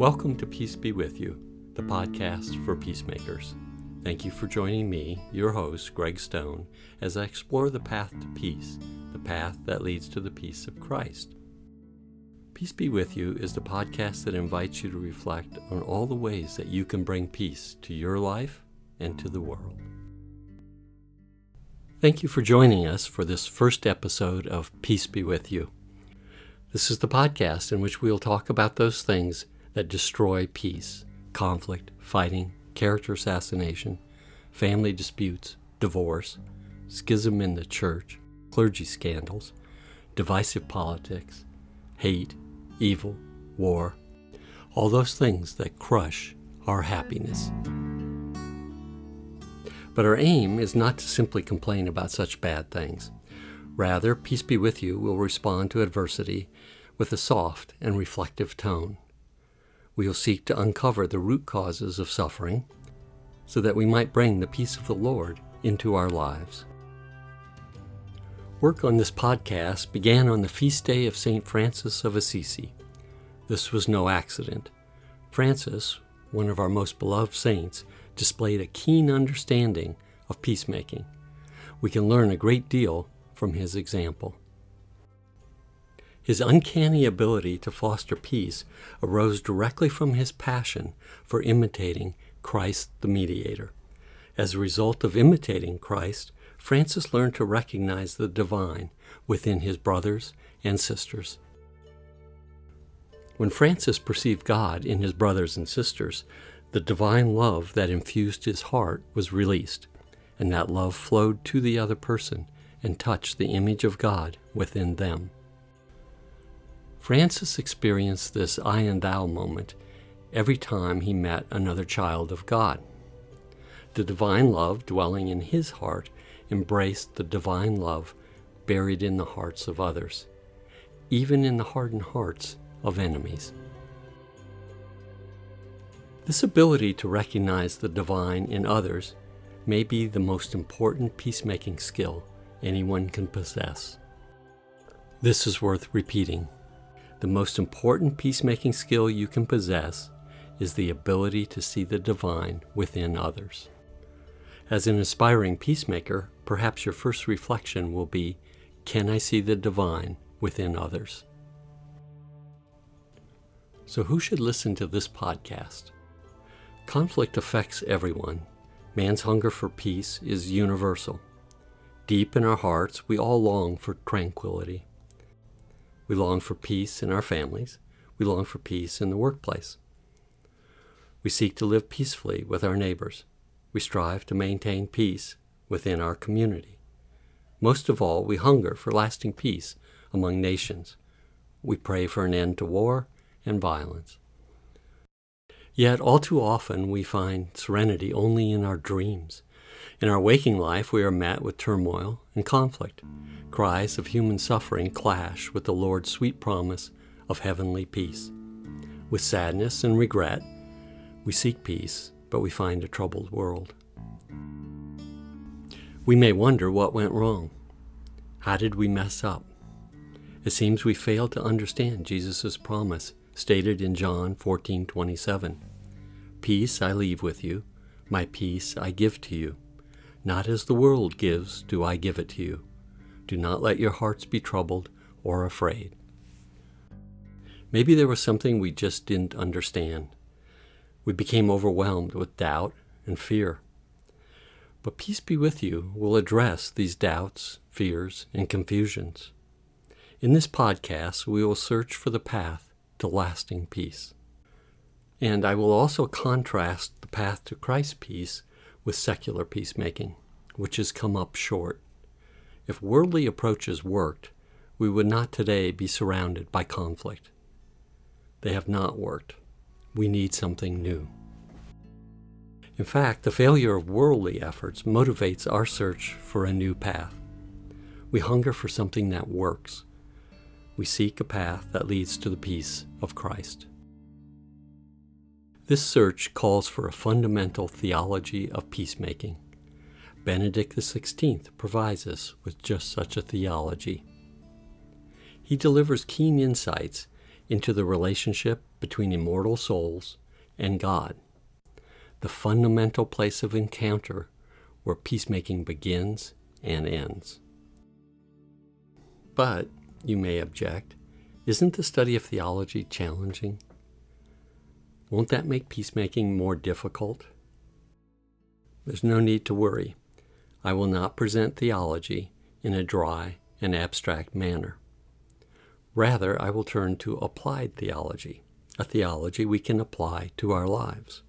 Welcome to Peace Be With You, the podcast for peacemakers. Thank you for joining me, your host, Greg Stone, as I explore the path to peace, the path that leads to the peace of Christ. Peace Be With You is the podcast that invites you to reflect on all the ways that you can bring peace to your life and to the world. Thank you for joining us for this first episode of Peace Be With You. This is the podcast in which we'll talk about those things that destroy peace, conflict, fighting, character assassination, family disputes, divorce, schism in the church, clergy scandals, divisive politics, hate, evil, war, all those things that crush our happiness. But our aim is not to simply complain about such bad things. Rather, Peace Be With You will respond to adversity with a soft and reflective tone we will seek to uncover the root causes of suffering so that we might bring the peace of the Lord into our lives. Work on this podcast began on the feast day of St. Francis of Assisi. This was no accident. Francis, one of our most beloved saints, displayed a keen understanding of peacemaking. We can learn a great deal from his example. His uncanny ability to foster peace arose directly from his passion for imitating Christ the mediator. As a result of imitating Christ, Francis learned to recognize the divine within his brothers and sisters. When Francis perceived God in his brothers and sisters, the divine love that infused his heart was released, and that love flowed to the other person and touched the image of God within them. Francis experienced this I and thou moment every time he met another child of God. The divine love dwelling in his heart embraced the divine love buried in the hearts of others, even in the hardened hearts of enemies. This ability to recognize the divine in others may be the most important peacemaking skill anyone can possess. This is worth repeating. The most important peacemaking skill you can possess is the ability to see the divine within others. As an aspiring peacemaker, perhaps your first reflection will be Can I see the divine within others? So, who should listen to this podcast? Conflict affects everyone. Man's hunger for peace is universal. Deep in our hearts, we all long for tranquility. We long for peace in our families. We long for peace in the workplace. We seek to live peacefully with our neighbors. We strive to maintain peace within our community. Most of all, we hunger for lasting peace among nations. We pray for an end to war and violence. Yet, all too often, we find serenity only in our dreams. In our waking life, we are met with turmoil and conflict. Cries of human suffering clash with the Lord's sweet promise of heavenly peace. With sadness and regret, we seek peace, but we find a troubled world. We may wonder what went wrong. How did we mess up? It seems we failed to understand Jesus' promise stated in John 14:27. Peace I leave with you, my peace I give to you. Not as the world gives do I give it to you. Do not let your hearts be troubled or afraid. Maybe there was something we just didn't understand. We became overwhelmed with doubt and fear. But Peace Be With You will address these doubts, fears, and confusions. In this podcast, we will search for the path to lasting peace. And I will also contrast the path to Christ's peace with secular peacemaking, which has come up short. If worldly approaches worked, we would not today be surrounded by conflict. They have not worked. We need something new. In fact, the failure of worldly efforts motivates our search for a new path. We hunger for something that works. We seek a path that leads to the peace of Christ. This search calls for a fundamental theology of peacemaking. Benedict XVI provides us with just such a theology. He delivers keen insights into the relationship between immortal souls and God, the fundamental place of encounter where peacemaking begins and ends. But, you may object, isn't the study of theology challenging? Won't that make peacemaking more difficult? There's no need to worry. I will not present theology in a dry and abstract manner. Rather, I will turn to applied theology, a theology we can apply to our lives.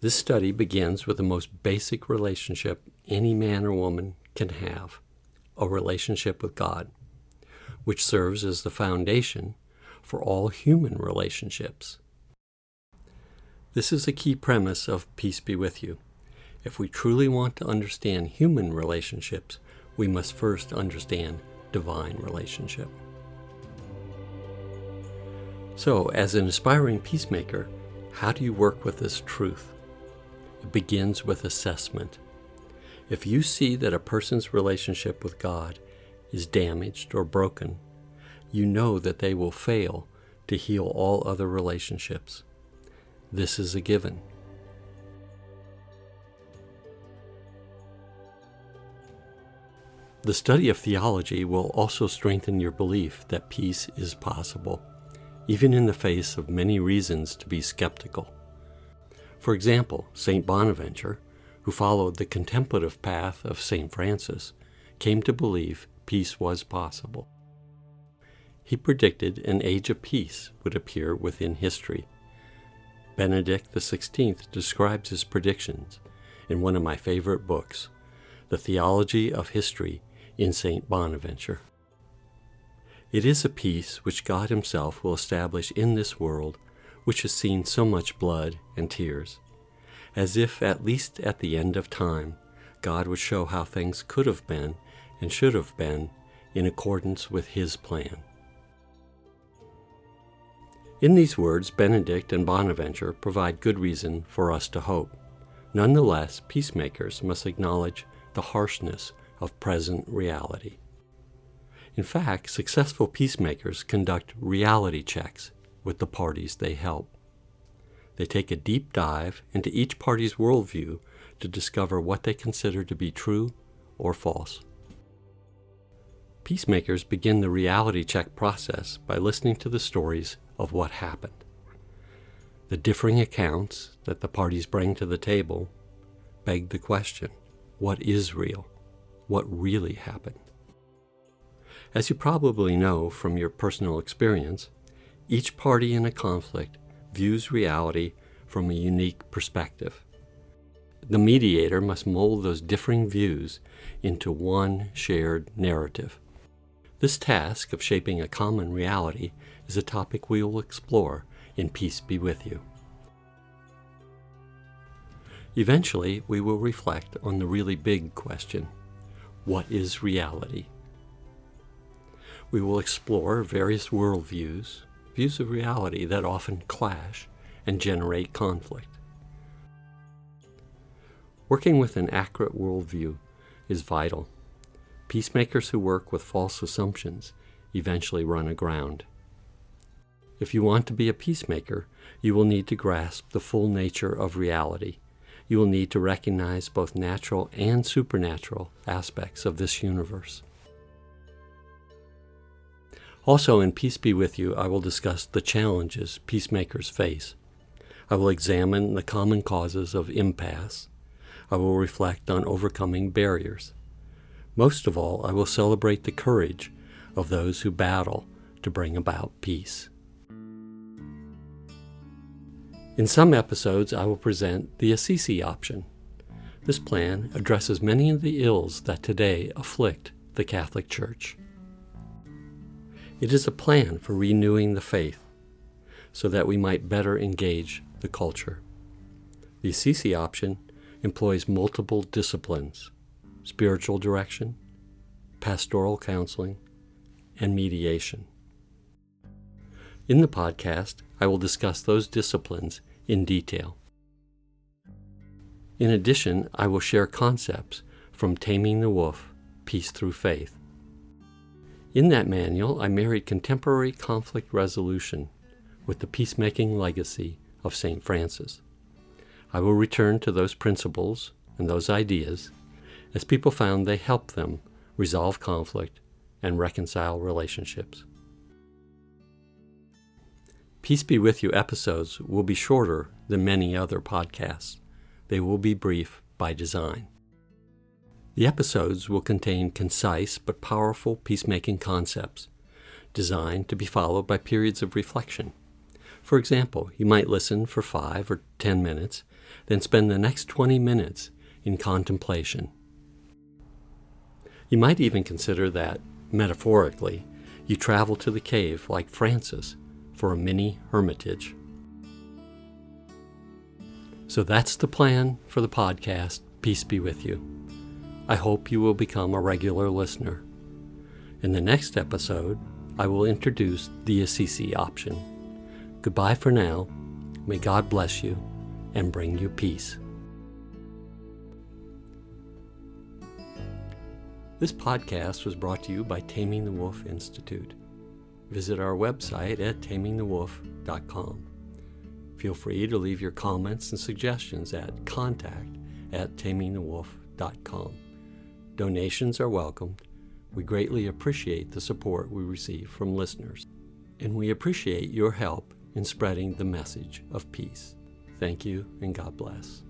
This study begins with the most basic relationship any man or woman can have a relationship with God, which serves as the foundation for all human relationships. This is a key premise of Peace Be With You. If we truly want to understand human relationships, we must first understand divine relationship. So, as an aspiring peacemaker, how do you work with this truth? It begins with assessment. If you see that a person's relationship with God is damaged or broken, you know that they will fail to heal all other relationships. This is a given. The study of theology will also strengthen your belief that peace is possible even in the face of many reasons to be skeptical. For example, St. Bonaventure, who followed the contemplative path of St. Francis, came to believe peace was possible. He predicted an age of peace would appear within history. Benedict XVI describes his predictions in one of my favorite books, The Theology of History in St. Bonaventure. It is a peace which God Himself will establish in this world which has seen so much blood and tears, as if at least at the end of time God would show how things could have been and should have been in accordance with His plan. In these words, Benedict and Bonaventure provide good reason for us to hope. Nonetheless, peacemakers must acknowledge the harshness of present reality. In fact, successful peacemakers conduct reality checks with the parties they help. They take a deep dive into each party's worldview to discover what they consider to be true or false. Peacemakers begin the reality check process by listening to the stories of what happened. The differing accounts that the parties bring to the table beg the question what is real? What really happened? As you probably know from your personal experience, each party in a conflict views reality from a unique perspective. The mediator must mold those differing views into one shared narrative. This task of shaping a common reality is a topic we will explore in Peace Be With You. Eventually, we will reflect on the really big question what is reality? We will explore various worldviews, views of reality that often clash and generate conflict. Working with an accurate worldview is vital. Peacemakers who work with false assumptions eventually run aground. If you want to be a peacemaker, you will need to grasp the full nature of reality. You will need to recognize both natural and supernatural aspects of this universe. Also, in Peace Be With You, I will discuss the challenges peacemakers face. I will examine the common causes of impasse. I will reflect on overcoming barriers. Most of all, I will celebrate the courage of those who battle to bring about peace. In some episodes, I will present the Assisi option. This plan addresses many of the ills that today afflict the Catholic Church. It is a plan for renewing the faith so that we might better engage the culture. The Assisi option employs multiple disciplines spiritual direction, pastoral counseling, and mediation. In the podcast, I will discuss those disciplines in detail. In addition, I will share concepts from Taming the Wolf Peace Through Faith In that manual, I married contemporary conflict resolution with the peacemaking legacy of St. Francis. I will return to those principles and those ideas as people found they helped them resolve conflict and reconcile relationships. Peace Be With You episodes will be shorter than many other podcasts. They will be brief by design. The episodes will contain concise but powerful peacemaking concepts, designed to be followed by periods of reflection. For example, you might listen for five or ten minutes, then spend the next 20 minutes in contemplation. You might even consider that, metaphorically, you travel to the cave like Francis for a mini hermitage. So that's the plan for the podcast. Peace be with you. I hope you will become a regular listener. In the next episode, I will introduce the Assisi option. Goodbye for now. May God bless you and bring you peace. This podcast was brought to you by Taming the Wolf Institute. Visit our website at tamingthewolf.com. Feel free to leave your comments and suggestions at contact at tamingthewolf.com. Donations are welcomed. We greatly appreciate the support we receive from listeners, and we appreciate your help in spreading the message of peace. Thank you, and God bless.